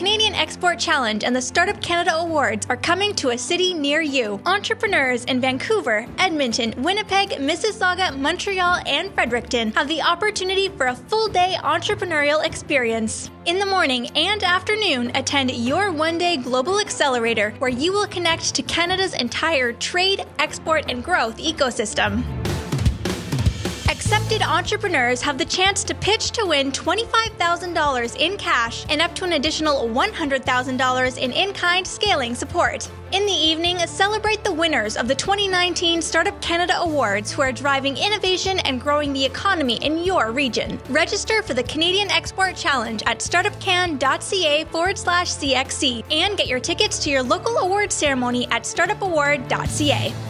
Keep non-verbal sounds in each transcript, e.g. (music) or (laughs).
Canadian Export Challenge and the Startup Canada Awards are coming to a city near you. Entrepreneurs in Vancouver, Edmonton, Winnipeg, Mississauga, Montreal, and Fredericton have the opportunity for a full day entrepreneurial experience. In the morning and afternoon, attend your one day Global Accelerator, where you will connect to Canada's entire trade, export, and growth ecosystem. Accepted entrepreneurs have the chance to pitch to win $25,000 in cash and up to an additional $100,000 in in kind scaling support. In the evening, celebrate the winners of the 2019 Startup Canada Awards who are driving innovation and growing the economy in your region. Register for the Canadian Export Challenge at startupcan.ca forward slash CXC and get your tickets to your local award ceremony at startupaward.ca.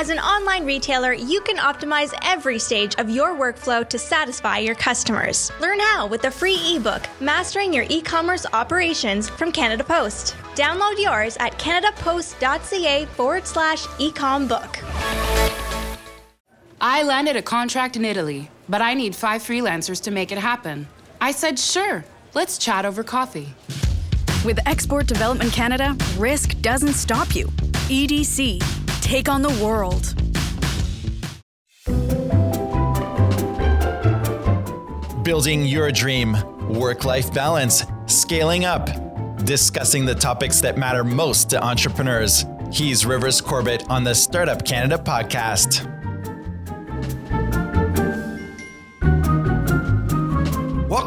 As an online retailer, you can optimize every stage of your workflow to satisfy your customers. Learn how with the free ebook, Mastering Your E-commerce Operations from Canada Post. Download yours at canadapost.ca forward slash ecom book. I landed a contract in Italy, but I need five freelancers to make it happen. I said, sure, let's chat over coffee. With Export Development Canada, risk doesn't stop you. EDC take on the world. Building your dream, work life balance, scaling up, discussing the topics that matter most to entrepreneurs. He's Rivers Corbett on the Startup Canada podcast.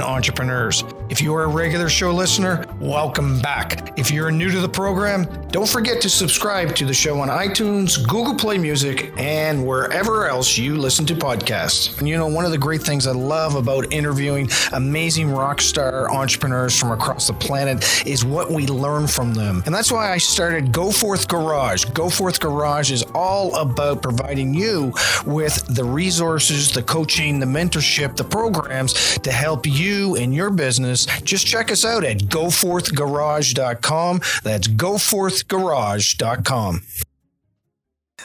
entrepreneurs. If you are a regular show listener, welcome back. If you're new to the program, don't forget to subscribe to the show on iTunes, Google Play Music, and wherever else you listen to podcasts. And you know, one of the great things I love about interviewing amazing rock star entrepreneurs from across the planet is what we learn from them. And that's why I started Go Forth Garage. Go Forth Garage is all about providing you with the resources, the coaching, the mentorship, the programs to help you in your business, just check us out at goforthgarage.com. That's goforthgarage.com.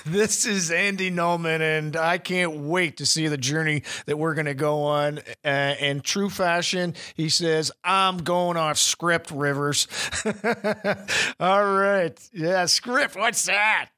This is Andy Nulman, and I can't wait to see the journey that we're going to go on. Uh, in true fashion, he says, I'm going off script, Rivers. (laughs) All right. Yeah, script. What's that?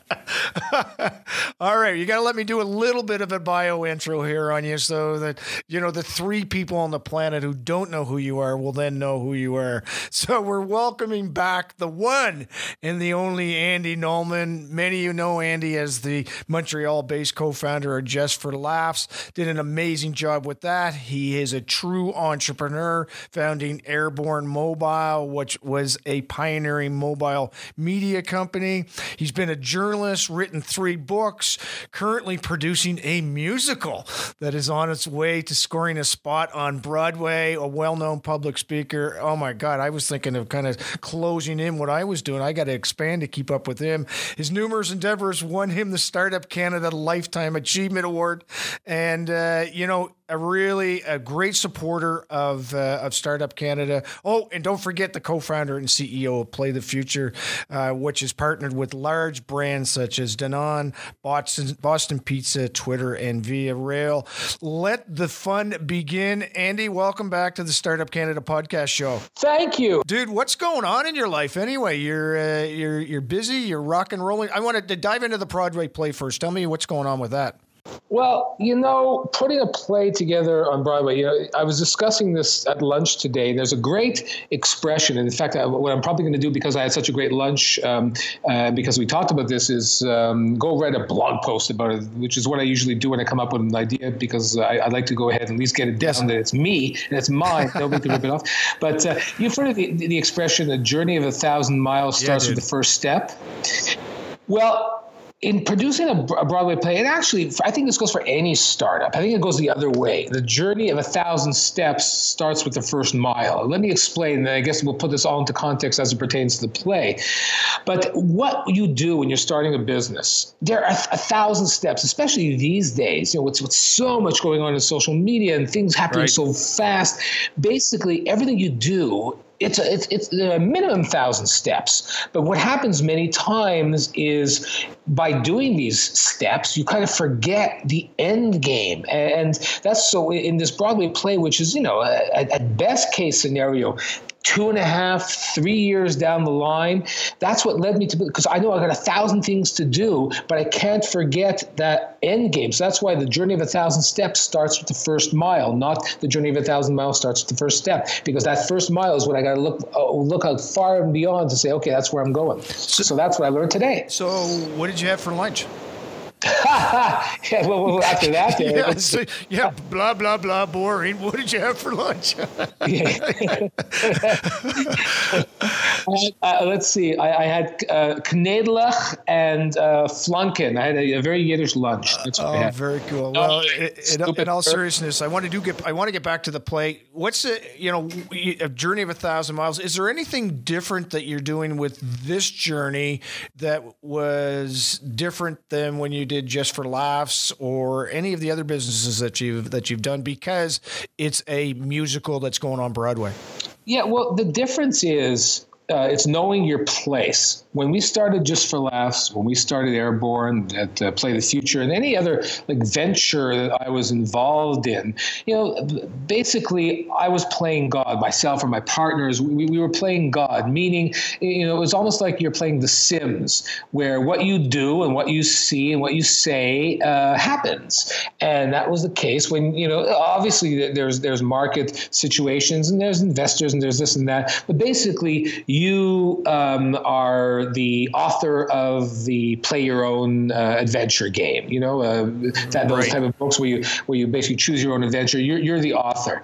(laughs) (laughs) All right, you got to let me do a little bit of a bio intro here on you so that, you know, the three people on the planet who don't know who you are will then know who you are. (laughs) So we're welcoming back the one and the only Andy Nulman. Many of you know Andy as the Montreal based co founder of Just for Laughs. Did an amazing job with that. He is a true entrepreneur, founding Airborne Mobile, which was a pioneering mobile media company. He's been a journalist, written three books, currently producing a musical that is on its way to scoring a spot on Broadway, a well known public speaker. Oh my God, I was thinking of kind of closing in what I was doing. I got to expand to keep up with him. His numerous endeavors won him the Startup Canada Lifetime Achievement Award. And, uh, you know, a really a great supporter of uh, of Startup Canada. Oh, and don't forget the co-founder and CEO of Play the Future, uh, which is partnered with large brands such as Danone, Boston, Boston Pizza, Twitter, and Via Rail. Let the fun begin. Andy, welcome back to the Startup Canada podcast show. Thank you, dude. What's going on in your life anyway? You're uh, you're you're busy. You're rock and rolling. I wanted to dive into the Broadway play first. Tell me what's going on with that. Well, you know, putting a play together on Broadway, you know, I was discussing this at lunch today. There's a great expression. And in fact, what I'm probably going to do because I had such a great lunch, um, uh, because we talked about this, is um, go write a blog post about it, which is what I usually do when I come up with an idea because I, I like to go ahead and at least get it down yes. that it's me and it's mine. Nobody can rip it off. (laughs) But uh, you've heard of the, the expression, the journey of a thousand miles starts yeah, with the first step. Well, in producing a, Broadway play, and actually, I think this goes for any startup. I think it goes the other way. The journey of a thousand steps starts with the first mile. Let me explain. And I guess we'll put this all into context as it pertains to the play. But what you do when you're starting a business, there are a thousand steps, especially these days. You know, with, with so much going on in social media and things happening right. so fast. Basically, everything you do it's a, it's, it's a minimum thousand steps. But what happens many times is by doing these steps, you kind of forget the end game. And that's so in this Broadway play, which is, you know, at best case scenario, two and a half, three years down the line. That's what led me to because I know I got a thousand things to do, but I can't forget that end game. So that's why the journey of a thousand steps starts with the first mile, not the journey of a thousand miles starts with the first step. Because that first mile is what I got to look uh, look out far and beyond to say, okay, that's where I'm going. So, so that's what I learned today. So what did you have for lunch? (laughs) yeah, well, after that, (laughs) yeah, so, yeah, blah blah blah, boring. What did you have for lunch? (laughs) uh, let's see. I, I had uh, knedlach and uh, flanken. I had a, a, very Yiddish lunch. That's what oh, very cool. Well, in, all seriousness, I want to do get. I want to get back to the play. What's the you know a journey of a thousand miles? Is there anything different that you're doing with this journey that was different than when you did just for laughs or any of the other businesses that you've that you've done because it's a musical that's going on Broadway? Yeah, well, the difference is uh, it's knowing your place when we started Just for Laughs, when we started Airborne, at uh, Play the Future, and any other like venture that I was involved in, you know, basically I was playing God. Myself or my partners, we, we were playing God. Meaning, you know, it was almost like you're playing The Sims, where what you do and what you see and what you say uh, happens. And that was the case when you know, obviously there's there's market situations and there's investors and there's this and that, but basically you um, are the author of the play your own uh, adventure game. You know, uh, that, those right. type of books where you where you basically choose your own adventure. You're you're the author.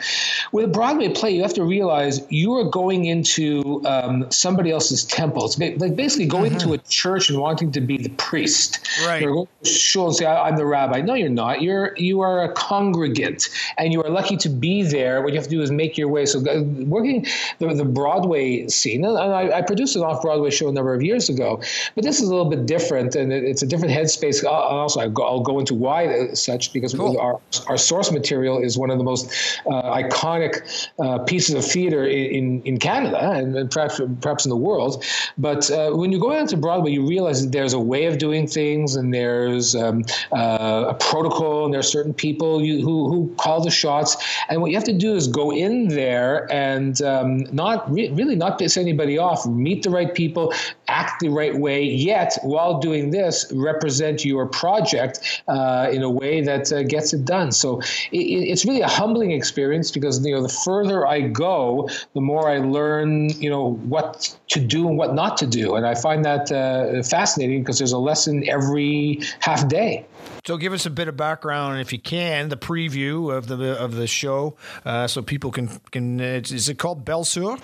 With a Broadway play, you have to realize you are going into um, somebody else's temple. It's like basically going mm-hmm. to a church and wanting to be the priest. Right. You're going to shul and say, "I'm the rabbi." No, you're not. You're you are a congregant, and you are lucky to be there. What you have to do is make your way. So uh, working the, the Broadway scene, and I, I produced an off Broadway show a number of years ago. But this is a little bit different, and it's a different headspace. Also, I'll go into why such because cool. our our source material is one of the most uh, iconic uh, pieces of theater in, in Canada and, and perhaps perhaps in the world. But uh, when you go out to Broadway, you realize that there's a way of doing things, and there's um, uh, a protocol, and there are certain people you, who who call the shots. And what you have to do is go in there and um, not re- really not piss anybody off. Meet the right people, act the right way, yet while doing this, represent your project uh, in a way that uh, gets it done. So it, it's really a humbling experience because you know the further I go, the more I learn, you know, what to do and what not to do, and I find that uh, fascinating because there's a lesson every half day. So give us a bit of background, if you can, the preview of the of the show, uh, so people can can. Uh, is it called Belle Sœur?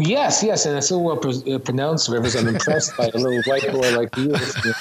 Yes, yes, and it's so well uh, pronounced, Rivers. I'm impressed by a little white boy like you.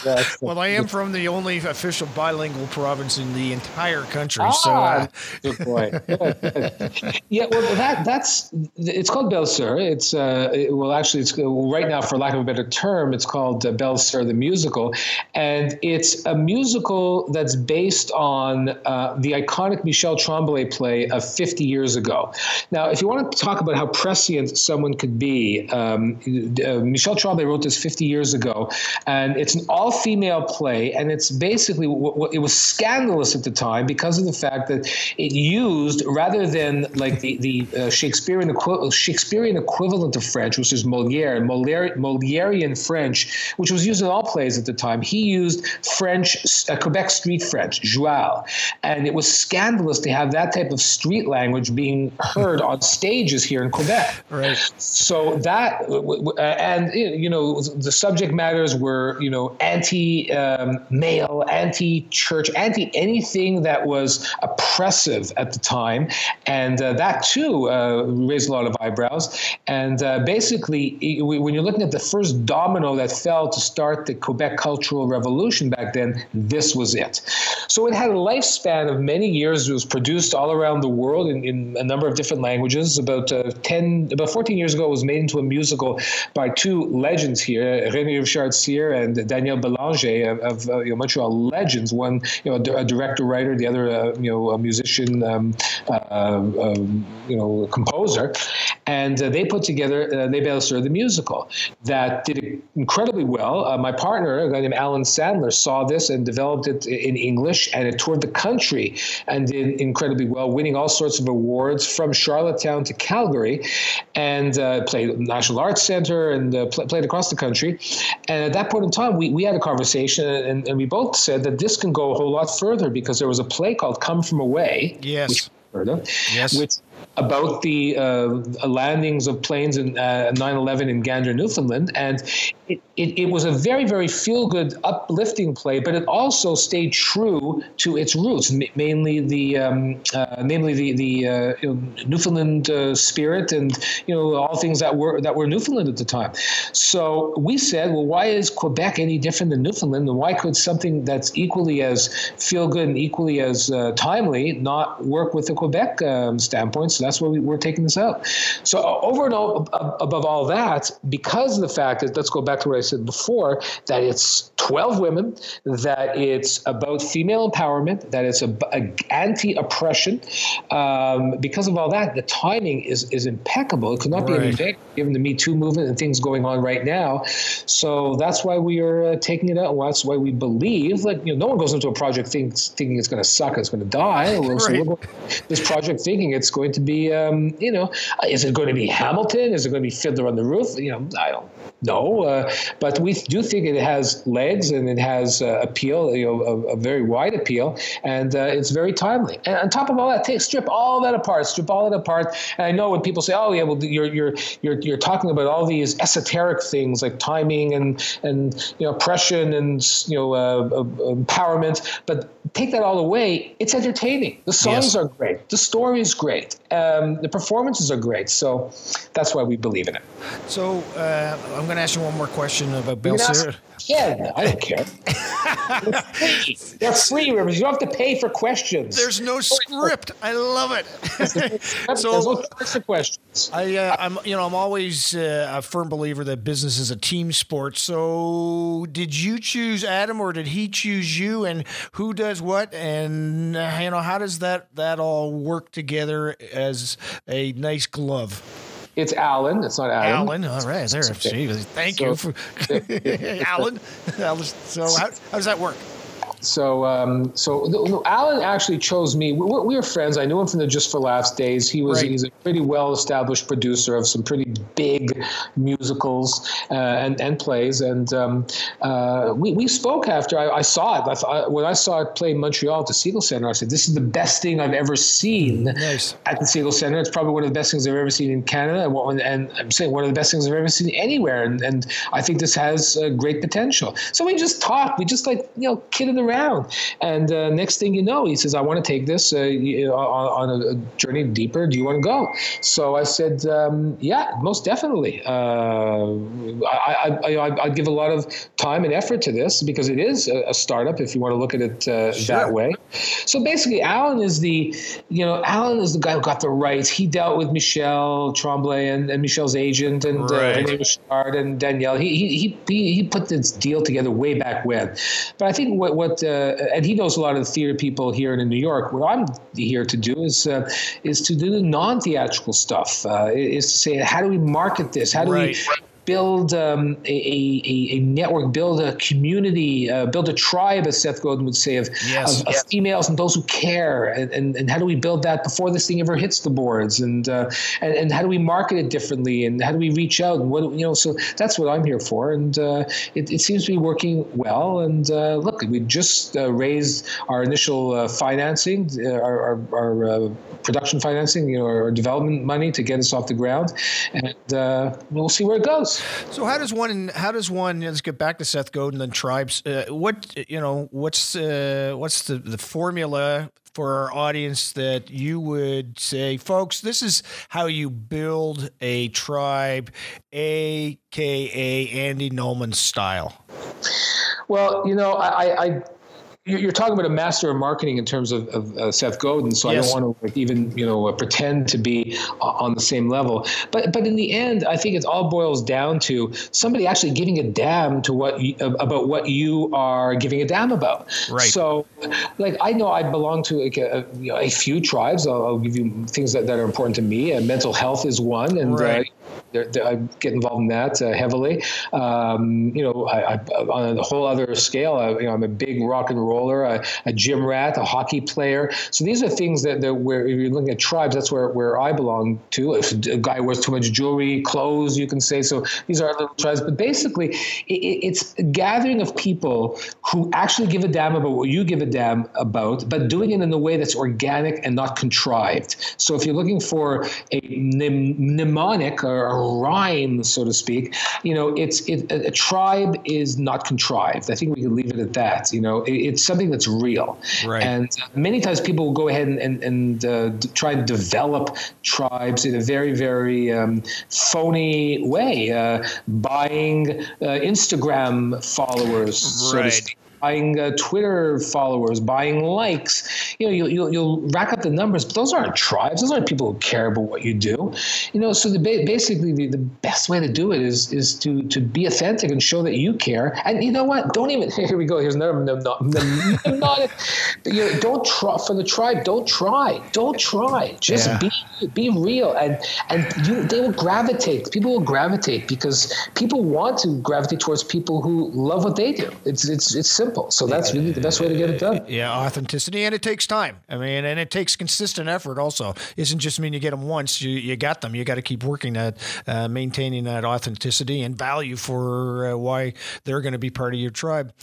(laughs) well, I am from the only official bilingual province in the entire country. Ah, so, uh, good boy. (laughs) yeah, well, that that's it's called Belle Sœur. It's uh, it, well, actually, it's right now, for lack of a better term, it's called uh, Belle Sœur the musical, and it's a musical that that's based on uh, the iconic Michel Tremblay play of 50 years ago. Now, if you want to talk about how prescient someone could be, um, uh, Michel Tremblay wrote this 50 years ago, and it's an all-female play, and it's basically it was scandalous at the time because of the fact that it used rather than like the the uh, Shakespearean equi- Shakespearean equivalent of French, which is Moliere, Moliere, Molierian French, which was used in all plays at the time. He used French, uh, Quebec street street French, joual. And it was scandalous to have that type of street language being heard on stages here in Quebec. Right. So that, and, you know, the subject matters were, you know, anti um, male, anti church, anti anything that was oppressive at the time. And uh, that too uh, raised a lot of eyebrows. And uh, basically, when you're looking at the first domino that fell to start the Quebec Cultural Revolution back then, this was it. So it had a lifespan of many years. It was produced all around the world in, in a number of different languages. About uh, 10, about 14 years ago, it was made into a musical by two legends here, René Richard Cyr and Daniel Belanger of, of uh, you know, Montreal legends. One, you know, a director writer, the other, uh, you know, a musician, um, uh, um, you know, composer, and uh, they put together uh, Les Belles Sœurs, the musical, that did incredibly well. Uh, my partner, a guy named Alan Sandler, saw this and developed it in English, and it toured the country and did incredibly well, winning all sorts of awards from Charlottetown to Calgary, and uh, played National Arts Center and uh, pl- played across the country. And at that point in time, we, we had a conversation, and, and we both said that this can go a whole lot further because there was a play called Come From Away. Yes. Which, yes. which about the uh, landings of planes in uh, 9/11 in Gander, Newfoundland, and it, it, it was a very very feel good, uplifting play, but it also stayed true to its roots, mainly the um, uh, namely the the uh, you know, Newfoundland uh, spirit and you know all things that were that were Newfoundland at the time. So we said, well, why is Quebec any different than Newfoundland, and why could something that's equally as feel good and equally as uh, timely not work with the Quebec um, standpoint? So that's why we, we're taking this out. So over and all, above all that, because of the fact that let's go back to what I said before, that it's 12 women, that it's about female empowerment, that it's a, a anti-oppression. Um, because of all that, the timing is is impeccable. It could not Right. be any better given the Me Too movement and things going on right now. So that's why we are uh, taking it out. That's why we believe that you know no one goes into a project thinks, thinking it's going to suck, it's going to die. So Right. we're going, this project thinking it's going to be, um, you know, uh, is it going to be Hamilton? Is it going to be Fiddler on the Roof? You know, I don't know, uh, but we do think it has legs and it has uh, appeal, you know, a, a very wide appeal, and uh, it's very timely. And on top of all that, take strip all that apart, strip all that apart. And I know when people say, "Oh, yeah, well, you're you're you're you're talking about all these esoteric things like timing and and you know oppression and you know uh, uh, empowerment," but take that all away, it's entertaining. The songs Yes. are great, the story is great, um, the performances are great. So that's why we believe in it. So uh, I'm going to ask you one more question about Bill You can ask Sir. Ken, I don't care. They're free. They're free, Rivers. You don't have to pay for questions. There's no script. I love it. There's (laughs) so no questions. I, uh, I'm, you know, I'm always uh, a firm believer that business is a team sport. So, did you choose Adam, or did he choose you? And who does what? And uh, you know, how does that that all work together as a nice glove? It's Alan. It's not Adam. Alan, all right, there. okay. Thank So- you (laughs) for (laughs) Alan. (laughs) Alan. So, how, how does that work? So, um, so Alan actually chose me. We, we were friends. I knew him from the Just for Laughs days. He was Right. he's a pretty well established producer of some pretty big musicals uh, and and plays. And um, uh, we we spoke after I, I saw it. I when I saw it play in Montreal at the Segal Center, I said, "This is the best thing I've ever seen." Nice. at the Segal Center. It's probably one of the best things I've ever seen in Canada, and, and I'm saying one of the best things I've ever seen anywhere. And, and I think this has uh, great potential. So we just talked. We just like you know kidded around. And uh, next thing you know, he says, "I want to take this uh, on, on a, journey deeper. Do you want to go?" So I said, um, "Yeah, most definitely. Uh, I, I, I, I'd give a lot of time and effort to this because it is a, a startup. If you want to look at it uh, that way." So basically, Alan is the, you know, Alan is the guy who got the rights. He dealt with Michel Tremblay and, and Michel's agent and Right. uh, Richard and Daniel. He, he he he put this deal together way back when. But I think what what uh, and he knows a lot of the theater people here in New York. What I'm here to do is uh, is to do the non-theatrical stuff. Uh, is to say how do we market this? How do Right. We build um, a, a, a, network, build a community, uh, build a tribe, as Seth Godin would say, of, yes, of, yes. of, females and those who care. And, and, and, how do we build that before this thing ever hits the boards? And, uh, and and how do we market it differently? And how do we reach out? And what you know? So that's what I'm here for. And uh, it, it, seems to be working well. And uh, look, we just uh, raised our initial uh, financing, our, our, our production financing, you know, our development money to get us off the ground, and we'll see where it goes. So how does one? How does one? Let's get back to Seth Godin and tribes. Uh, what you know? What's uh, what's the the formula for our audience that you would say, folks? This is how you build a tribe, aka Andy Nulman style. Well, you know, I, I you're talking about a master of marketing in terms of, of uh, Seth Godin, so yes. I don't want to like, even you know uh, pretend to be uh, on the same level. But but in the end, I think it all boils down to somebody actually giving a damn to what you, about what you are giving a damn about. Right. So, like I know I belong to like a, you know, a few tribes. I'll, I'll, give you things that, that are important to me. and mental health is one, and uh, right. They're, they're, I get involved in that uh, heavily. Um, you know, I, I, on a whole other scale, I, you know, I'm a big rock and roller, a, a, gym rat, a hockey player. So these are things that, that where if you're looking at tribes, that's where, where I belong to. If a guy wears too much jewelry, clothes, you can say. So these are little tribes. But basically, it, it's a gathering of people who actually give a damn about what you give a damn about, but doing it in a way that's organic and not contrived. So if you're looking for a mnemonic or rhyme, so to speak. You know, it's it, a, a tribe is not contrived. I think we can leave it at that. You know, it, it's something that's real. Right. And many times people will go ahead and and, and uh, try to develop tribes in a very very um, phony way, uh, buying uh, Instagram followers, so right. to speak buying uh, Twitter followers, buying likes. You know, you'll, you'll, you'll, rack up the numbers, but those aren't tribes. Those aren't people who care about what you do. You know, so the, basically the, the best way to do it is is to to be authentic and show that you care. And you know what? Don't even (laughs) here we go. Here's another no, no, no, not, you know, don't try for the tribe. Don't try. Don't try. Just yeah. be be real, and and you they will gravitate. People will gravitate because people want to gravitate towards people who love what they do. It's it's it's simple simple. So that's really the best way to get it done. Yeah, authenticity, and it takes time. I mean, and it takes consistent effort. Also, it doesn't just mean you get them once. You you got them. You got to keep working at uh, maintaining that authenticity and value for uh, why they're going to be part of your tribe.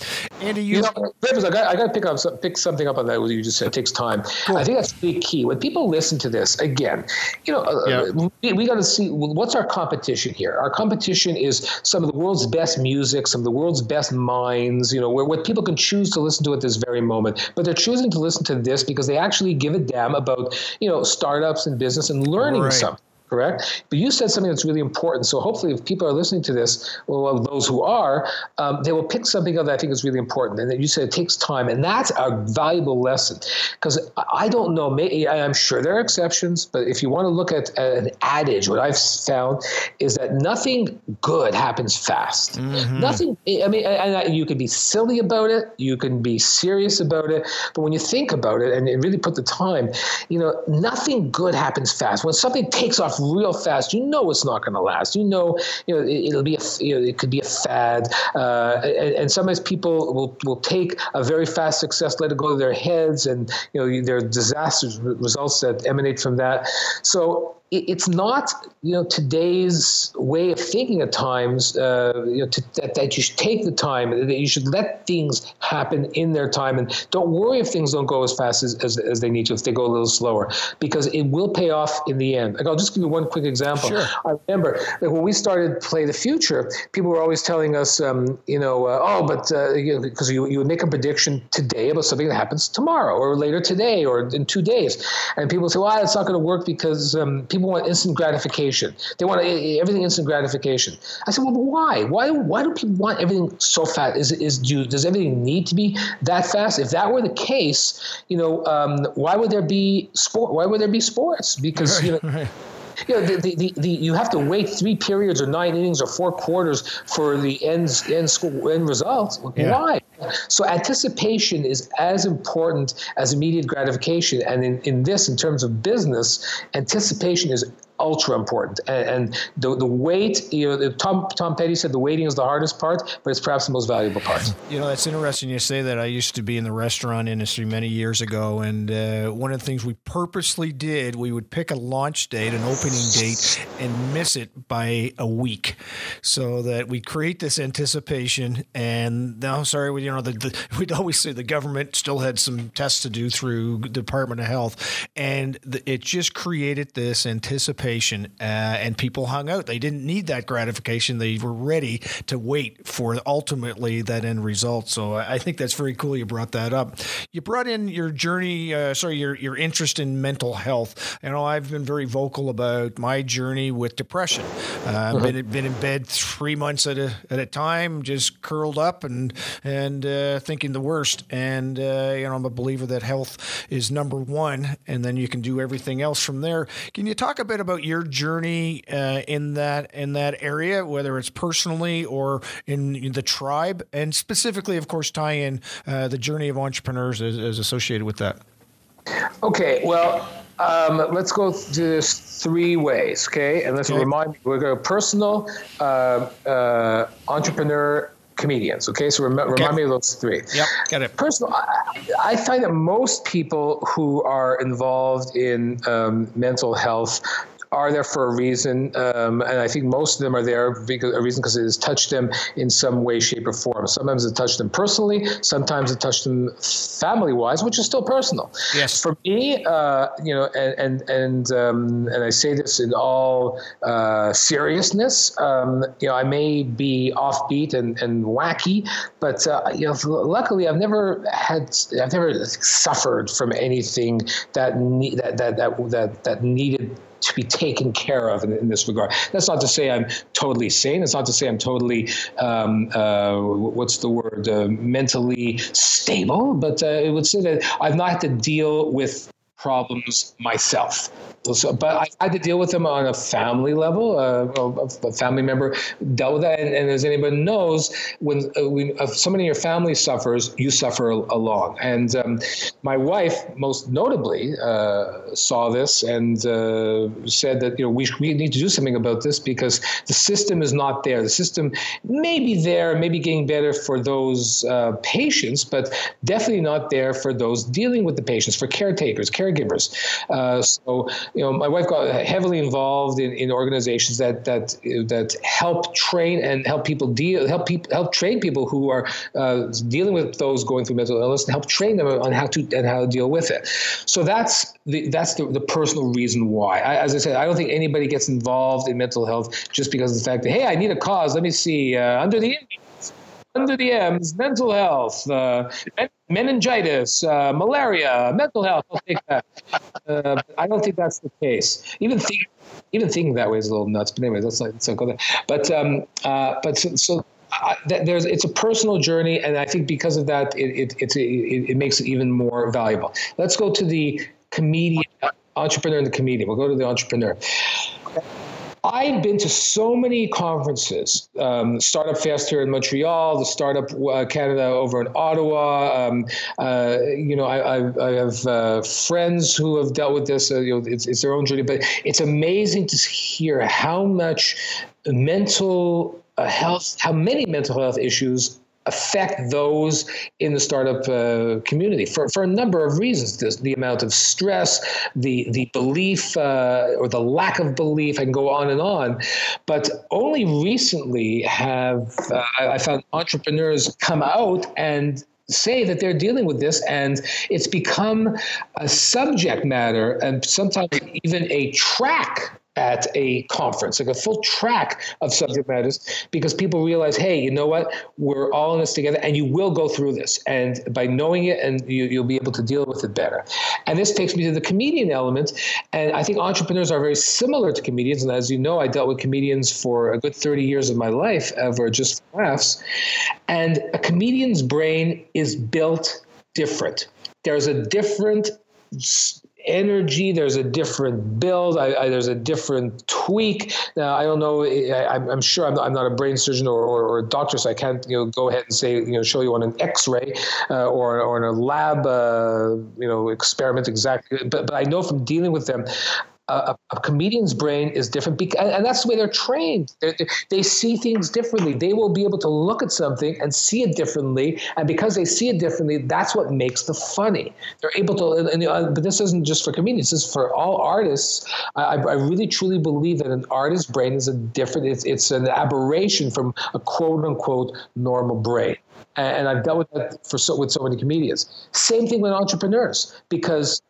Andy, you, you know, I got I got to pick up pick something up on that. What you just said it takes time. Cool. I think that's the key. When people listen to this again, you know, uh, yeah. we, we got to see what's our competition here. Our competition is some of the world's best music, some of the world's best minds. You know, where what people people can choose to listen to at this very moment, but they're choosing to listen to this because they actually give a damn about, you know, startups and business and learning right. something correct? But you said something that's really important. So hopefully, if people are listening to this, well, those who are, um, they will pick something up that I think is really important. And that you said it takes time, and that's a valuable lesson because I don't know. Maybe, I'm sure there are exceptions, but if you want to look at an adage, what I've found is that nothing good happens fast. Mm-hmm. Nothing. I mean, and you can be silly about it, you can be serious about it, but when you think about it and really put the time, you know, nothing good happens fast. When something takes off real fast, you know it's not going to last. You know, you know it, will be a, you know, it could be a fad, uh, and, and, sometimes people will will take a very fast success, let it go to their heads, and you know there are disastrous results that emanate from that. So it's not you know today's way of thinking at times uh, you know to, that, that you should take the time that you should let things happen in their time. And don't worry if things don't go as fast as, as, as they need to if they go a little slower because it will pay off in the end. Like i'll just give you one quick example. Sure. i remember like when we started play the future people were always telling us um, you know uh, oh but because uh, you, you would make a prediction today about something that happens tomorrow or later today or in two days. And people say well it's not going to work because um, people people want instant gratification. They want everything instant gratification. I said, well, why? Why? Why do people want everything so fast? Is is do does everything need to be that fast? If that were the case, you know, um, why would there be sport? Why would there be sports? Because you know. you know, the, the, the, the, you have to wait three periods or nine innings or four quarters for the end, end, school, end result. Yeah. Why? So anticipation is as important as immediate gratification. And in, in this, in terms of business, anticipation is ultra important. And, and the, the wait, you know, Tom, Tom Petty said the waiting is the hardest part, but it's perhaps the most valuable part. You know, that's interesting you say that. I used to be in the restaurant industry many years ago, and uh, one of the things we purposely did, we would pick a launch date, an opening date, and miss it by a week so that we create this anticipation. And now, sorry, we, you know, the, the, (laughs) we'd always say the government still had some tests to do through Department of Health, and the, it just created this anticipation, uh, and people hung out. They didn't need that gratification; they were ready to wait for ultimately that end result. So I think that's very cool. You brought that up. You brought in your journey, uh, sorry, your your interest in mental health. You know, I've been very vocal about my journey with depression. Uh, I've uh-huh. been been in bed three months at a at a time, just curled up and and uh, thinking the worst. And uh, you know, I'm a believer that health is number one, and then you can do everything else from there. Can you talk a bit about your journey uh, in that in that area, whether it's personally or in, in the tribe, and specifically, of course, tie in uh, the journey of entrepreneurs as, as associated with that? Okay, well, um, let's go through this three ways, okay? And let's okay. remind me, we're going to personal, uh, uh, entrepreneur, comedians. Okay, so rem- okay. remind me of those three. Yep, got it. Personal, I, I, find that most people who are involved in um, mental health are there for a reason, um, and I think most of them are there because a reason because it has touched them in some way, shape, or form. Sometimes it touched them personally, sometimes it touched them family-wise, which is still personal. Yes. For me, uh, you know, and and and um, and I say this in all uh, seriousness. Um, you know, I may be offbeat and, and wacky, but uh, you know, luckily I've never had I've never suffered from anything that ne- that, that that that that needed to be taken care of in, in, this regard. That's not to say I'm totally sane. It's not to say I'm totally, um, uh, what's the word, uh, mentally stable, but uh, it would say that I've not had to deal with problems myself. So, but I had to deal with them on a family level. Uh, a family member dealt with that, and, and as anybody knows, when, uh, when if somebody in your family suffers, you suffer along. And um, my wife, most notably, uh, saw this and uh, said that you know we, we need to do something about this because the system is not there. The system may be there, maybe getting better for those uh, patients, but definitely not there for those dealing with the patients, for caretakers, caregivers. Uh, so you know, my wife got heavily involved in, in organizations that that that help train and help people deal help people help train people who are uh, dealing with those going through mental illness and help train them on how to and how to deal with it. So that's the that's the, the personal reason why. I, as I said, I don't think anybody gets involved in mental health just because of the fact that hey, I need a cause. Let me see uh, under the under the M's, mental health, uh, meningitis, uh, malaria, mental health. I'll take that. Uh, I don't think that's the case. Even think, even thinking that way is a little nuts. But anyway, let's not, there. But um, uh, but so, so there's it's a personal journey, and I think because of that, it it, it, it makes it even more valuable. Let's go to the comedian, entrepreneur, and the comedian. We'll go to the entrepreneur. I've been to so many conferences, um, Startup Fest here in Montreal, the Startup uh, Canada over in Ottawa. Um, uh, you know, I, I, I have uh, friends who have dealt with this. Uh, you know, it's, it's their own journey, but it's amazing to hear how much mental uh, health, how many mental health issues affect those in the startup uh, community for, for a number of reasons. The amount of stress, the the belief uh, or the lack of belief, I can go on and on. But only recently have uh, I found entrepreneurs come out and say that they're dealing with this and it's become a subject matter and sometimes even a track at a conference, like a full track of subject matters, because people realize, hey, you know what? We're all in this together, and you will go through this. And by knowing it, and you, will be able to deal with it better. And this takes me to the comedian element. And I think entrepreneurs are very similar to comedians. And as you know, I dealt with comedians for a good 30 years of my life ever just laughs. And a comedian's brain is built different. There's a different energy. There's a different build. I, I, there's a different tweak. Now, I don't know. I, am sure I'm not, I'm not, a brain surgeon or, or, or, a doctor, so I can't you know go ahead and say you know show you on an X-ray uh, or or in a lab uh, you know experiment exactly. But but I know from dealing with them a, a, comedian's brain is different, because, and that's the way they're trained. They're, they see things differently. They will be able to look at something and see it differently, and because they see it differently, that's what makes the funny. They're able to, and, and, uh, but this isn't just for comedians. This is for all artists. I, I really truly believe that an artist's brain is a different. It's, it's an aberration from a quote unquote normal brain and I've dealt with that for so, with so many comedians. Same thing with entrepreneurs because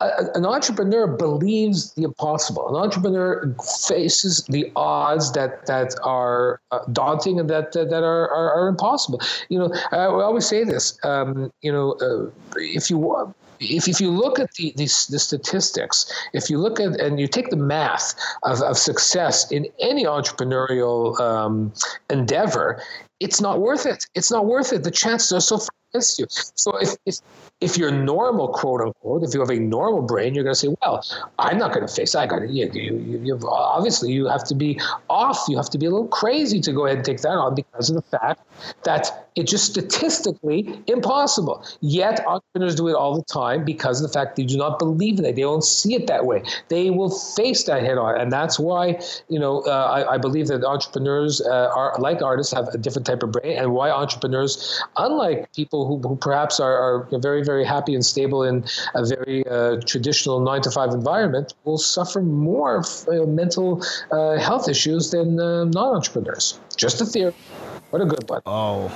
an entrepreneur believes the impossible. An entrepreneur faces the odds that that are uh, daunting and that that, that are, are, are impossible. You know, I always say this. Um, you know, uh, if you if, if you look at the, the, the, statistics, if you look at and you take the math of, of success in any entrepreneurial um, endeavor, it's not worth it. It's not worth it. The chances are so against you. So if, if if you're normal, quote unquote, if you have a normal brain, you're going to say, well, I'm not going to face that. I got you, you, you, obviously, you have to be off. You have to be a little crazy to go ahead and take that on because of the fact that it's just statistically impossible. Yet entrepreneurs do it all the time because of the fact they do not believe in it. They don't see it that way. They will face that head on. And that's why, you know, uh, I, I, believe that entrepreneurs uh, are like artists have a different type of brain and why entrepreneurs, unlike people who, who perhaps are, are very, very very happy and stable in a very uh, traditional nine to five environment will suffer more uh, mental uh, health issues than uh, non entrepreneurs. Just a theory. What a good one. Oh,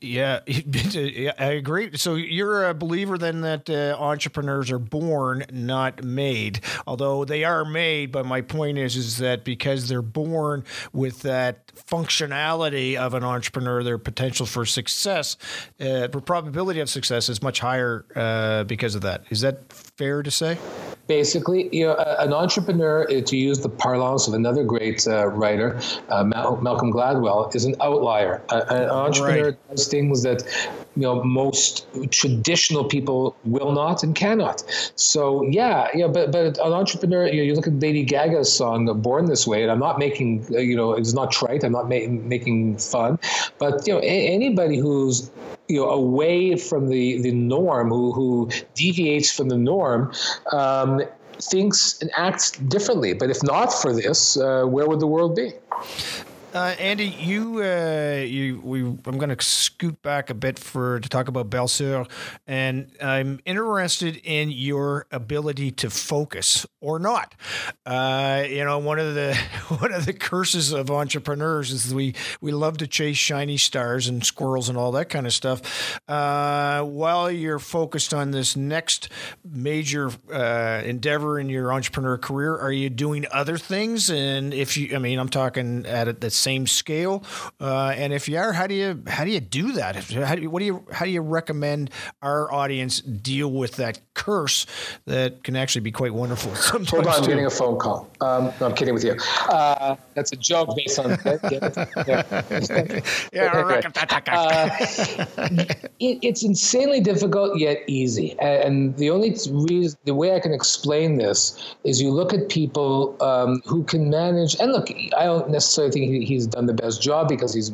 (laughs) yeah, I agree. So you're a believer then that uh, entrepreneurs are born, not made. Although they are made, but my point is, is that because they're born with that functionality of an entrepreneur, their potential for success, uh, the probability of success is much higher uh, because of that. Is that fair to say? Basically, you know, an entrepreneur, uh, to use the parlance of another great uh, writer, uh, Malcolm Gladwell, is an outlier. an entrepreneur right. does things that you know most traditional people will not and cannot. So yeah, yeah, but but an entrepreneur, you, know, you look at Lady Gaga's song "Born This Way," and I'm not making you know it's not trite. I'm not ma- making fun, but you know a- anybody who's you know away from the the norm, who who deviates from the norm. Um, thinks and acts differently. But if not for this, uh, where would the world be? Uh, Andy, you, uh, you, we, I'm going to scoot back a bit for to talk about Belle Sœur, and I'm interested in your ability to focus or not. Uh, you know, one of the (laughs) one of the curses of entrepreneurs is we we love to chase shiny stars and squirrels and all that kind of stuff. Uh, while you're focused on this next major uh, endeavor in your entrepreneur career, are you doing other things? And if you, I mean, I'm talking at the same scale, uh, and if you are, how do you how do you do that? How do you, what do you how do you recommend our audience deal with that curse that can actually be quite wonderful? (laughs) Sometimes Hold on, I'm getting a phone call. Um, no, I'm kidding with you. Uh, that's a joke based on. (laughs) (laughs) yeah, yeah. uh, it, it's insanely difficult yet easy, and the only reason, the way I can explain this is you look at people um, who can manage. And look, I don't necessarily think he's done the best job because he's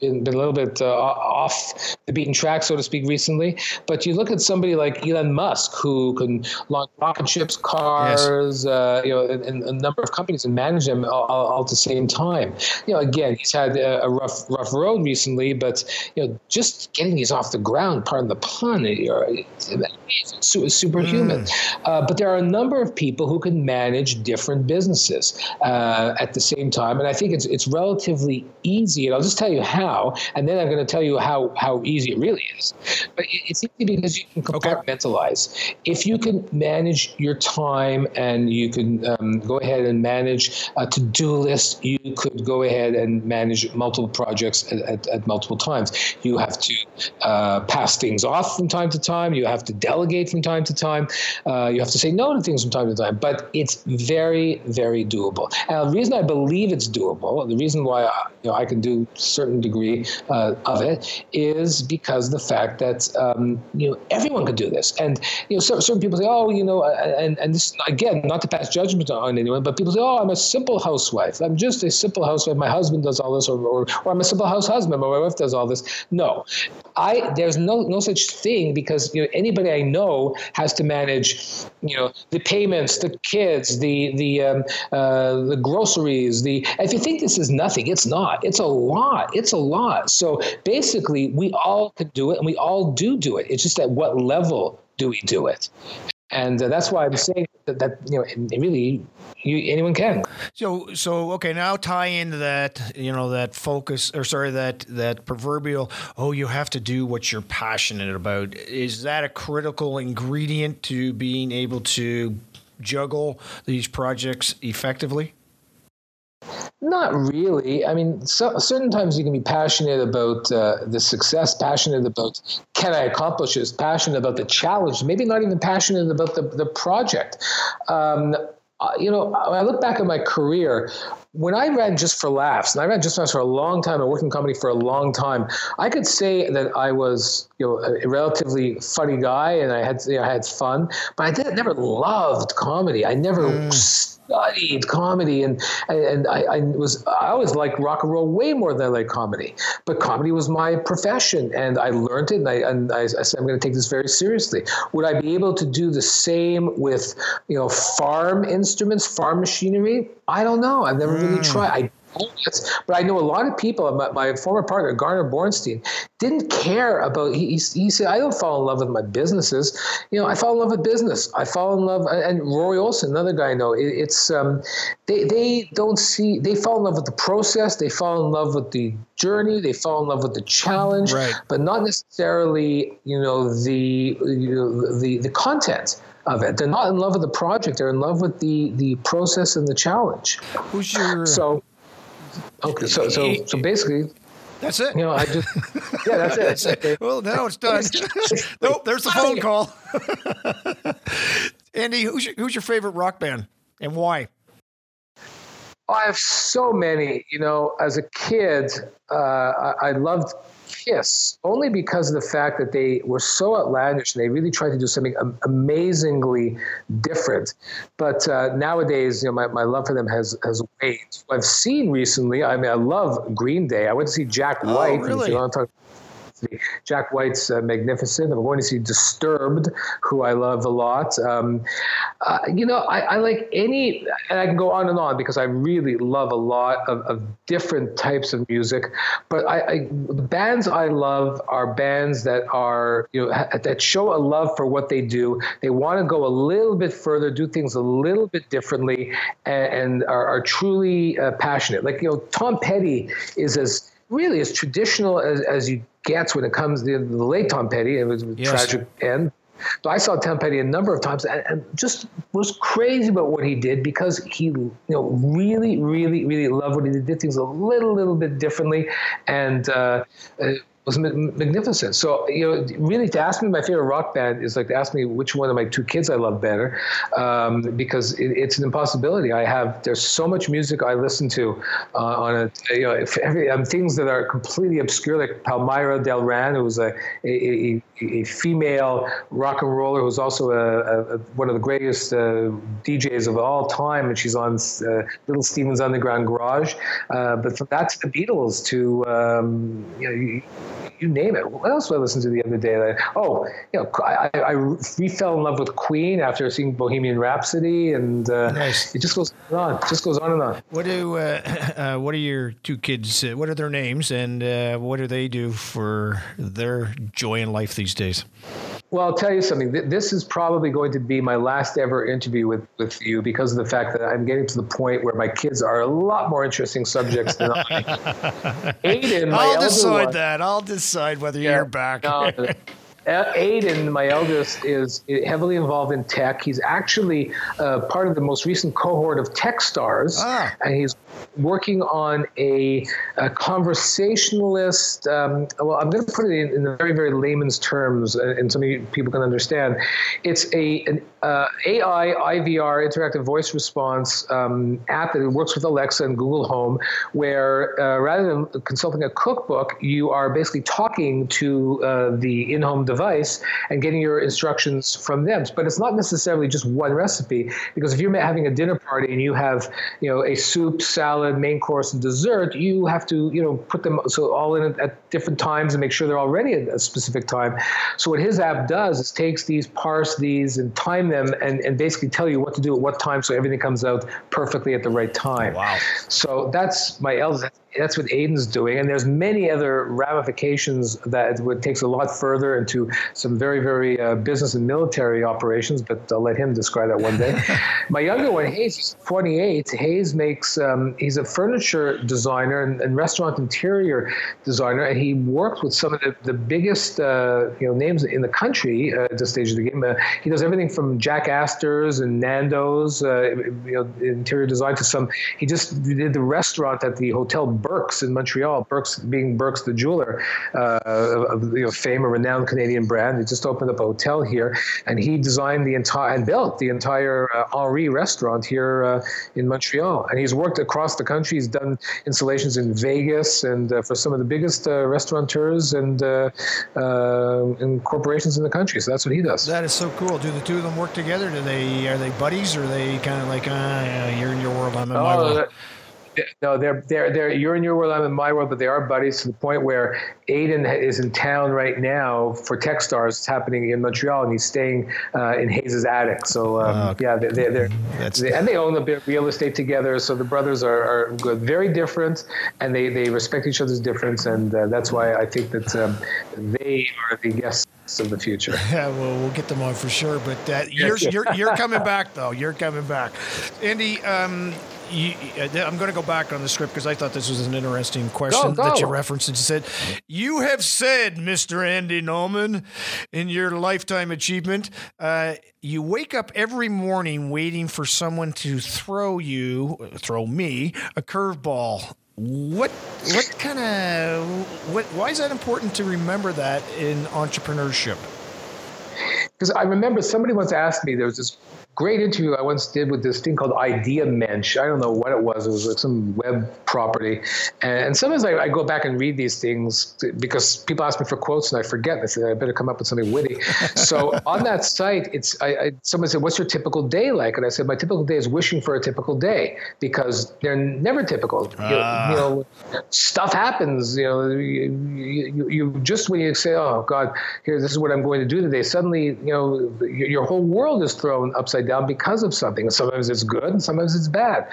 been, been a little bit uh, off the beaten track, so to speak, recently. But you look at somebody like Elon Musk, who can launch rocket ships, cars, yes. uh, you know, and, a number of companies and manage them all, all, at the same time. You know, again, he's had a, a, rough, rough road recently, but you know, just getting these off the ground, pardon the pun, superhuman. Mm. Uh, but there are a number of people who can manage different businesses uh, at the same time, and I think it's it's relatively easy. And I'll just tell you how and then I'm going to tell you how how easy it really is. But it's easy because you can compartmentalize. Okay. If you can manage your time and you can um, go ahead and manage a to-do list, you could go ahead and manage multiple projects at, at, at multiple times. You have to uh, pass things off from time to time. You have to delegate from time to time. Uh, you have to say no to things from time to time. But it's very, very doable. And the reason I believe it's doable, the reason why I, you know, I can do a certain degree uh, of it is because the fact that um, you know everyone could do this, and you know certain people say, oh, you know, uh, and and this again, not to pass judgment on anyone, but people say, oh, I'm a simple housewife. I'm just a simple housewife. My husband does all this, or or, or I'm a simple house husband. My wife does all this. No, I there's no no such thing because you know anybody I know has to manage, you know, the payments, the kids, the the um, uh, the groceries. The if you think this is nothing, it's not. It's a lot. It's a lot. So basically, we all could do it, and we all do do it. It's just at what level do we do it? And uh, that's why I'm saying that, that you know, really, you, anyone can. So, so okay, now tie into that, you know, that focus, or sorry, that that proverbial. Oh, you have to do what you're passionate about. Is that a critical ingredient to being able to juggle these projects effectively? Not really. I mean, so, certain times you can be passionate about uh, the success, passionate about can I accomplish this, passionate about the challenge, maybe not even passionate about the, the project. Um, uh, you know, when I look back at my career, when I ran just for laughs, and I ran just for laughs for a long time, and working comedy for a long time, I could say that I was, you know, a relatively funny guy, and I had, you know, I had fun, but I did, never loved comedy. I never. Mm studied comedy and and I, I, was I always liked rock and roll way more than I like comedy. But comedy was my profession and I learned it and I and I, I said I'm going to take this very seriously. Would I be able to do the same with you know farm instruments, farm machinery? I don't know. I've never mm. really tried. I but I know a lot of people. My, my former partner Garner Bornstein didn't care about. He, he said, "I don't fall in love with my businesses. You know, I fall in love with business. I fall in love." And Rory Olson, another guy I know, it, it's um, they they don't see. They fall in love with the process. They fall in love with the journey. They fall in love with the challenge, right. but not necessarily, you know, the you know, the the content of it. They're not in love with the project. They're in love with the the process and the challenge. Who's your so? Okay, so so so basically, that's it. You know, I just (laughs) yeah, that's it. that's it. Well, now it's done. (laughs) (laughs) nope, there's the phone call. Andy, who's your, who's your favorite rock band and why? I have so many. You know, as a kid, uh, I, I loved Kiss only because of the fact that they were so outlandish and they really tried to do something amazingly different. But uh, nowadays, you know, my, my love for them has has waned. I've seen recently. I mean, I love Green Day. I went to see Jack oh, White. Oh, really? Jack White's uh, magnificent. I'm going to see Disturbed, who I love a lot. Um, uh, you know, I, I, like any, and I can go on and on because I really love a lot of, of different types of music. But I, I, the bands I love are bands that are, you know, ha- that show a love for what they do. They want to go a little bit further, do things a little bit differently, and, and are, are, truly uh, passionate. Like you know, Tom Petty is as really as traditional as, as you gets when it comes to the late Tom Petty. It was a yes. tragic end. So I saw Tom Petty a number of times and, and, just was crazy about what he did because he, you know, really, really, really loved what he did. Did things a little, little bit differently, and uh, uh was magnificent. So you know, really, to ask me my favorite rock band is like to ask me which one of my two kids I love better, um, because it, it's an impossibility. I have there's so much music I listen to uh, on a you know every um, things that are completely obscure, like Palmyra Delran, who's a a, a female rock and roller who's also a, a one of the greatest uh, DJs of all time, and she's on uh, Little Steven's Underground Garage. Uh, but from that to the Beatles to um, you know you name it. What else did I listen to the other day? That, oh, you know, I, I, re fell in love with Queen after seeing Bohemian Rhapsody, and uh, nice. it just goes on, it just goes on and on. What do uh, (laughs) uh, what are your two kids? Uh, what are their names, and uh, what do they do for their joy in life these days? Well, I'll tell you something. This is probably going to be my last ever interview with, with you because of the fact that I'm getting to the point where my kids are a lot more interesting subjects than I. (laughs) Aiden, I'll decide one, that. I'll decide whether yeah, you're back. No, (laughs) Aiden, my eldest, is heavily involved in tech. He's actually uh, part of the most recent cohort of TechStars, ah. and he's working on a, a conversationalist. Um, well, I'm going to put it in, in very, very layman's terms, uh, and some people can understand. It's a an uh, AI IVR interactive voice response um, app that works with Alexa and Google Home, where uh, rather than consulting a cookbook, you are basically talking to uh, the in-home device and getting your instructions from them. But it's not necessarily just one recipe, because if you're having a dinner party and you have, you know, a soup, salad salad, main course, and dessert, you have to, you know, put them so all in at different times and make sure they're all ready at a specific time. So what his app does is takes these, parse these, and time them, and, and basically tell you what to do at what time, so everything comes out perfectly at the right time. Wow. So that's my eldest that's what Aiden's doing, and there's many other ramifications that would takes a lot further into some very, very uh, business and military operations. But I'll let him describe that one day. (laughs) My younger one, Hayes, is 28. Hayes makes um, he's a furniture designer and, and, restaurant interior designer, and he worked with some of the, the biggest uh, you know names in the country uh, at this stage of the game. Uh, he does everything from Jack Astor's and Nando's, uh, you know, interior design to some. He just did the restaurant at the Hotel Birks in Montreal. Birks being Birks the jeweler, uh, of you know, fame, a renowned Canadian brand. He just opened up a hotel here, and he designed the entire and built the entire uh, Henri restaurant here uh, in Montreal. And he's worked across the country. He's done installations in Vegas and uh, for some of the biggest uh, restaurateurs and uh, and corporations in the country. So that's what he does. That is so cool. Do the two of them work together? Do they are they buddies or are they kind of like uh, you're in your world, I'm in my oh, world? No, they're they're they're you're in your world, I'm in my world, but they are buddies to the point where Aiden is in town right now for Techstars. It's happening in Montreal, and he's staying uh, in Hayes's attic. So um, uh, yeah, they're, they're, they're they, and they own a bit of real estate together. So the brothers are, are good, very different, and they they respect each other's difference, and uh, that's why I think that um, they are the guests of the future. (laughs) Yeah, well, we'll get them on for sure. But uh, you're, you're you're (laughs) coming back though. You're coming back, Andy. Um, you, I'm going to go back on the script because I thought this was an interesting question go, go. that you referenced. And you said, You have said, Mr. Andy Nulman, in your lifetime achievement, uh, you wake up every morning waiting for someone to throw you, throw me, a curveball. What what kind of what why is that important to remember that in entrepreneurship? Because I remember somebody once asked me there was this great interview I once did with this thing called Ideamensch. I don't know what it was. It was like some web property. And sometimes I, I, go back and read these things because people ask me for quotes and I forget. I say I better come up with something witty. so (laughs) on that site, it's I, I, someone said, "What's your typical day like?" And I said, "My typical day is wishing for a typical day because they're never typical. Uh. You, you, know, stuff happens. You know, you, you, you, just when you say, "Oh God, here, this is what I'm going to do today," suddenly you know your whole world is thrown upside down because of something. Sometimes it's good and sometimes it's bad.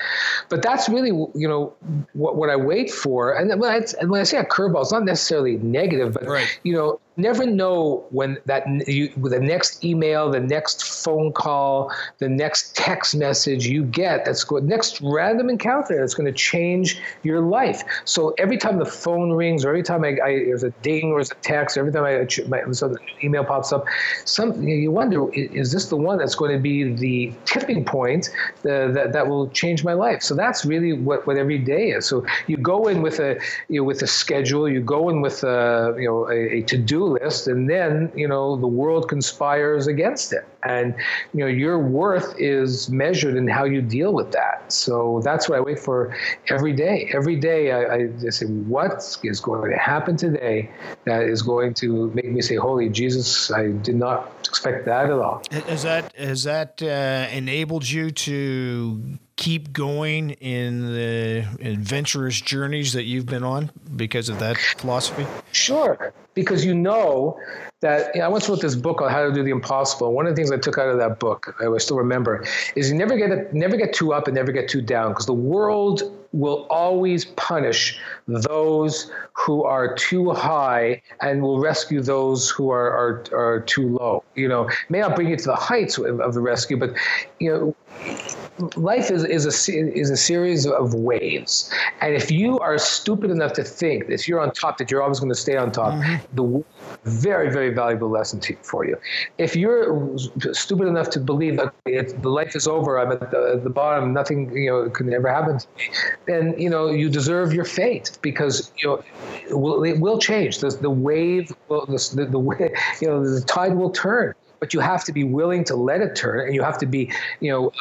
But that's really, you know, what, what I wait for. And when I, and when I say a curveball, it's not necessarily negative, but, right. you know, never know when that you, the next email, the next phone call, the next text message you get that's going next random encounter that's going to change your life. So every time the phone rings, or every time I, I there's a ding or there's a text, every time I my, so email pops up, some you wonder is this the one that's going to be the tipping point that that will change my life? So that's really what what every day is. So you go in with a you know, with a schedule, you go in with a you know a, a to do list, and then you know the world conspires against it, and you know your worth is measured in how you deal with that. So that's what I wait for every day. Every day I, I say, what is going to happen today that is going to make me say, "Holy Jesus, I did not expect that at all." Has that has that uh, enabled you to keep going in the adventurous journeys that you've been on because of that philosophy? Sure, because you know that you know, I once wrote this book on how to do the impossible. One of the things I took out of that book, I still remember, is you never get never get too up and never get too down because the world will always punish those who are too high and will rescue those who are, are, are too low. You know, may not bring you to the heights of, the rescue, but you know, life is, is a is a series of waves, and if you are stupid enough to think that if you're on top, that you're always going to stay on top, mm-hmm. the very very valuable lesson to, for you. If you're stupid enough to believe that the life is over, I'm at the, the bottom, nothing you know can ever happen to me, then you know you deserve your fate because you know it will, it will change. The, the wave, will, the, the, the you know the tide will turn but you have to be willing to let it turn and you have to be you know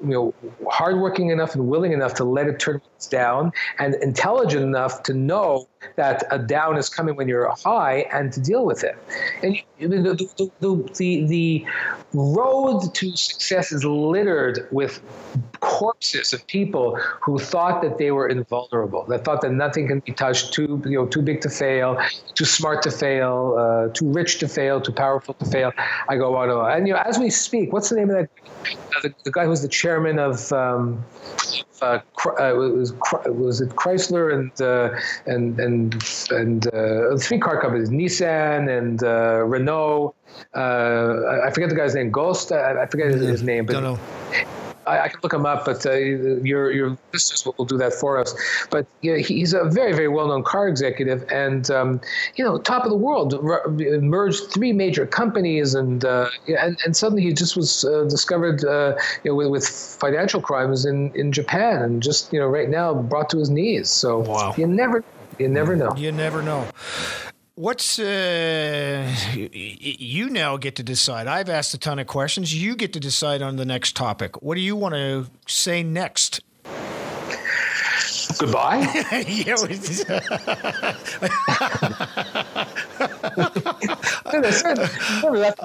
you know, hardworking enough and willing enough to let it turn down, and intelligent enough to know that a down is coming when you're high and to deal with it. And the, the, the, the, road to success is littered with corpses of people who thought that they were invulnerable, that thought that nothing can be touched, too, you know, too big to fail, too smart to fail, uh, too rich to fail, too powerful to fail. I go on and on. And, you know, as we speak, what's the name of that? Uh, the, the guy who's the chairman of, um, uh, uh, was, was it Chrysler and uh, and and and uh, three car companies, Nissan and uh, Renault. Uh, I forget the guy's name. Ghosn. I, I forget his, his name, but. I, I, can look him up, but uh, your your listeners will, will, do that for us. But you know, he's a very very well known car executive, and um, you know, top of the world. Merged three major companies, and uh, and, and suddenly he just was uh, discovered, uh, you know, with, with, financial crimes in, in Japan, and just you know, right now brought to his knees. So wow. you never you never know. You never know. What's uh, you now get to decide? I've asked a ton of questions. You get to decide on the next topic. What do you want to say next? Goodbye. (laughs) yeah. (laughs)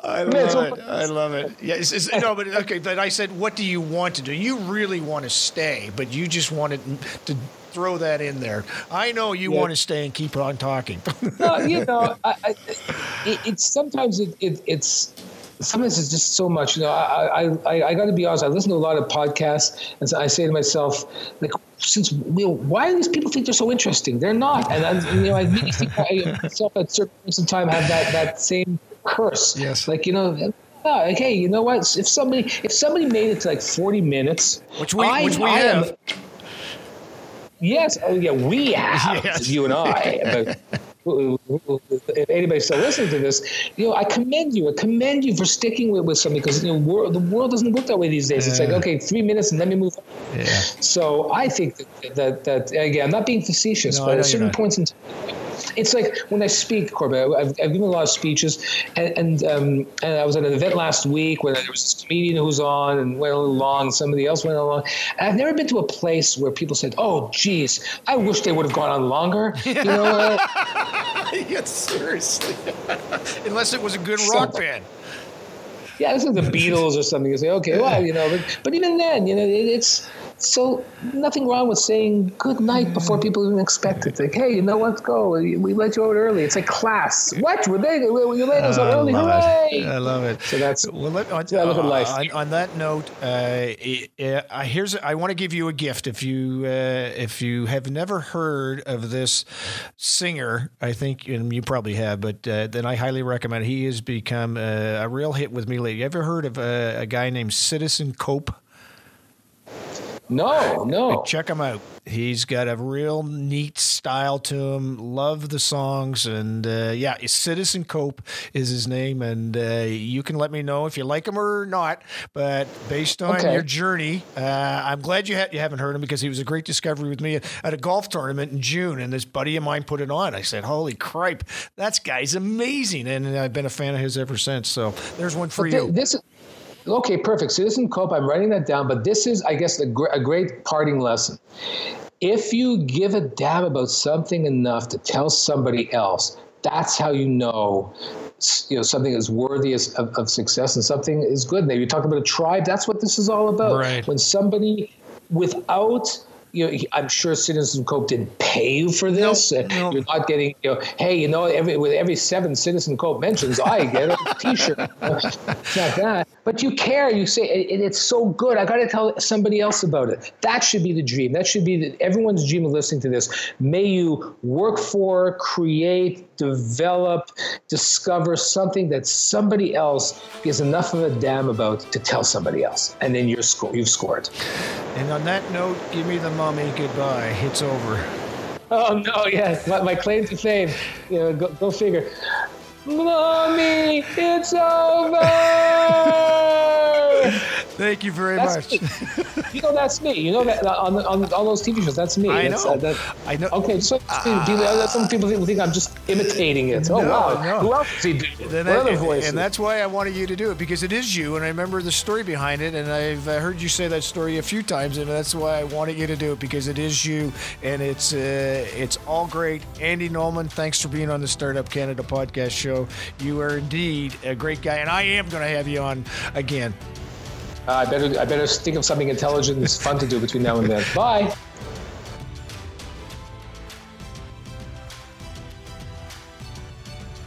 I love it. I love it. Yeah, it's, it's, no, but okay. But I said, what do you want to do? You really want to stay, but you just wanted to throw that in there. I know you yeah. want to stay and keep on talking. (laughs) no, you know, I, I, it, it's sometimes it, it, it's sometimes it's just so much. You know, I I, I got to be honest. I listen to a lot of podcasts, and so I say to myself, like, since you know, why do these people think they're so interesting? They're not, and I, you know, I really think I myself at certain points in time have that that same curse. Yes, like you know. okay, you know what? If somebody if somebody made it to like forty minutes, which we I, which we I have, am, Yes. Oh, yeah. We (laughs) have yes. you and I. But if anybody's still listening to this, you know, I commend you. I commend you for sticking with, with something because you know the world doesn't work that way these days. Yeah. It's like okay, three minutes and let me move. On. Yeah. So I think that that, that again, I'm not being facetious, no, but at certain points in time it's like when I speak, Corbett, I've, I've given a lot of speeches, and and, um, and, I was at an event last week where there was this comedian who was on and went a little long, and somebody else went along. And I've never been to a place where people said, "Oh, geez, I wish they would have gone on longer." (laughs) You know? (laughs) yes, seriously. (laughs) Unless it was a good rock band yeah, this is the Beatles or something. You say, okay, well, you know, but, but even then, you know, it, it's so nothing wrong with saying good night before people even expect it. Like, hey, you know, let's go. We let you out early. It's like class. What? Were they? Were you let us out early? Hooray! It. I love it. So that's well. Let, on, yeah, look at life. On, on that note, uh, uh, here's I want to give you a gift. If you uh, if you have never heard of this singer, I think and you probably have, but uh, then I highly recommend. It. He has become a real hit with me lately. You ever heard of a, a guy named Citizen Cope? No, no. Check him out. He's got a real neat style to him. Love the songs, and uh, yeah, Citizen Cope is his name, and uh, you can let me know if you like him or not. But based on okay. your journey, uh, I'm glad you ha- you haven't heard him because he was a great discovery with me at a golf tournament in June, and this buddy of mine put it on. I said, "Holy cripe, that guy's amazing!" And I've been a fan of his ever since. So there's one for but you. This Okay, perfect. Citizen Cope, I'm writing that down, but this is, I guess, a, gr- a great parting lesson. If you give a damn about something enough to tell somebody else, that's how you know you know something is worthy of, of success and something is good. Now you talk about a tribe. That's what this is all about. Right. When somebody without you know, I'm sure Citizen Cope didn't pay you for this. Nope, nope. You're not getting, you know, hey, you know, every with every seven Citizen Cope mentions, I get a (laughs) T-shirt. it's not that, but you care. You say it, it's so good. I got to tell somebody else about it. That should be the dream. That should be the, everyone's dream of listening to this. May you work for, create, develop, discover something that somebody else gives enough of a damn about to tell somebody else, and then you're sco- you've scored. And on that note, give me the mommy goodbye. It's over. Oh no, yes, my, my claim to fame. You know, go, go figure. Mommy, it's over. Thank you very that's much. you know that's me. You know that on, on, on all those TV shows. That's me. I that's, know. Uh, that, I know. Okay, so uh, some people think, think I'm just imitating it. Oh No, wow, no. who else does he do? Then what I- other voices? and that's why I wanted you to do it because it is you, and I remember the story behind it, and I've heard you say that story a few times, and that's why I wanted you to do it because it is you, and it's uh, it's all great. Andy Nulman, thanks for being on the Startup Canada podcast show. You are indeed a great guy, and I am going to have you on again. Uh, I better I better think of something intelligent and fun to do between now and then. Bye.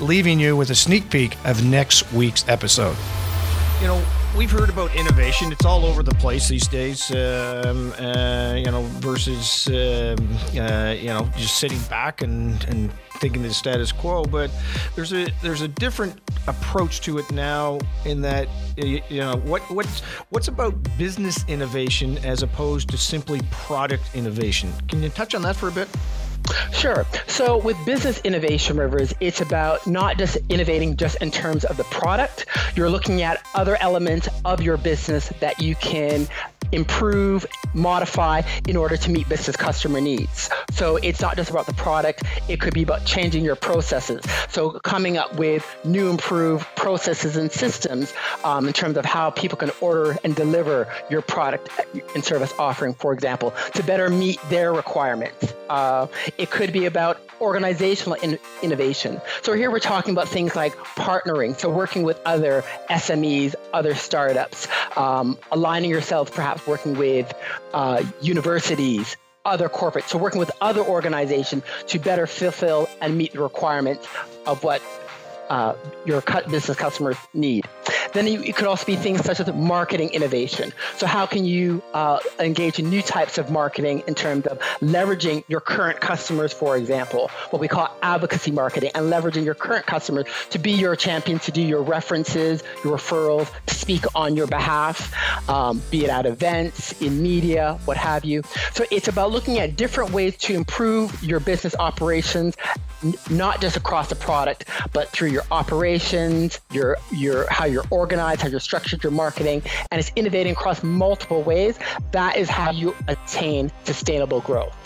leaving you with a sneak peek of next week's episode. You know, we've heard about innovation. It's all over the place these days. Um, uh, you know, versus um, uh, you know just sitting back and and thinking the status quo. But there's a there's a different approach to it now in that you know what what's what's about business innovation as opposed to simply product innovation. Can you touch on that for a bit? Sure. So with business innovation, Rivers, it's about not just innovating just in terms of the product. You're looking at other elements of your business that you can improve, modify in order to meet business customer needs. So it's not just about the product, it could be about changing your processes. So coming up with new improved processes and systems um, in terms of how people can order and deliver your product and service offering, for example, to better meet their requirements. Uh, it could be about organizational in- innovation. So here we're talking about things like partnering, so working with other SMEs, other startups, um, aligning yourself, perhaps working with uh, universities, other corporates, so working with other organizations to better fulfill and meet the requirements of what uh, your cut business customers need. Then it could also be things such as marketing innovation. So how can you uh, engage in new types of marketing in terms of leveraging your current customers, for example, what we call advocacy marketing, and leveraging your current customers to be your champion, to do your references, your referrals, to speak on your behalf, um, be it at events, in media, what have you. So it's about looking at different ways to improve your business operations n- not just across the product, but through your operations, your your how you're organized, how you're structured, your marketing, and it's innovating across multiple ways. That is how you attain sustainable growth.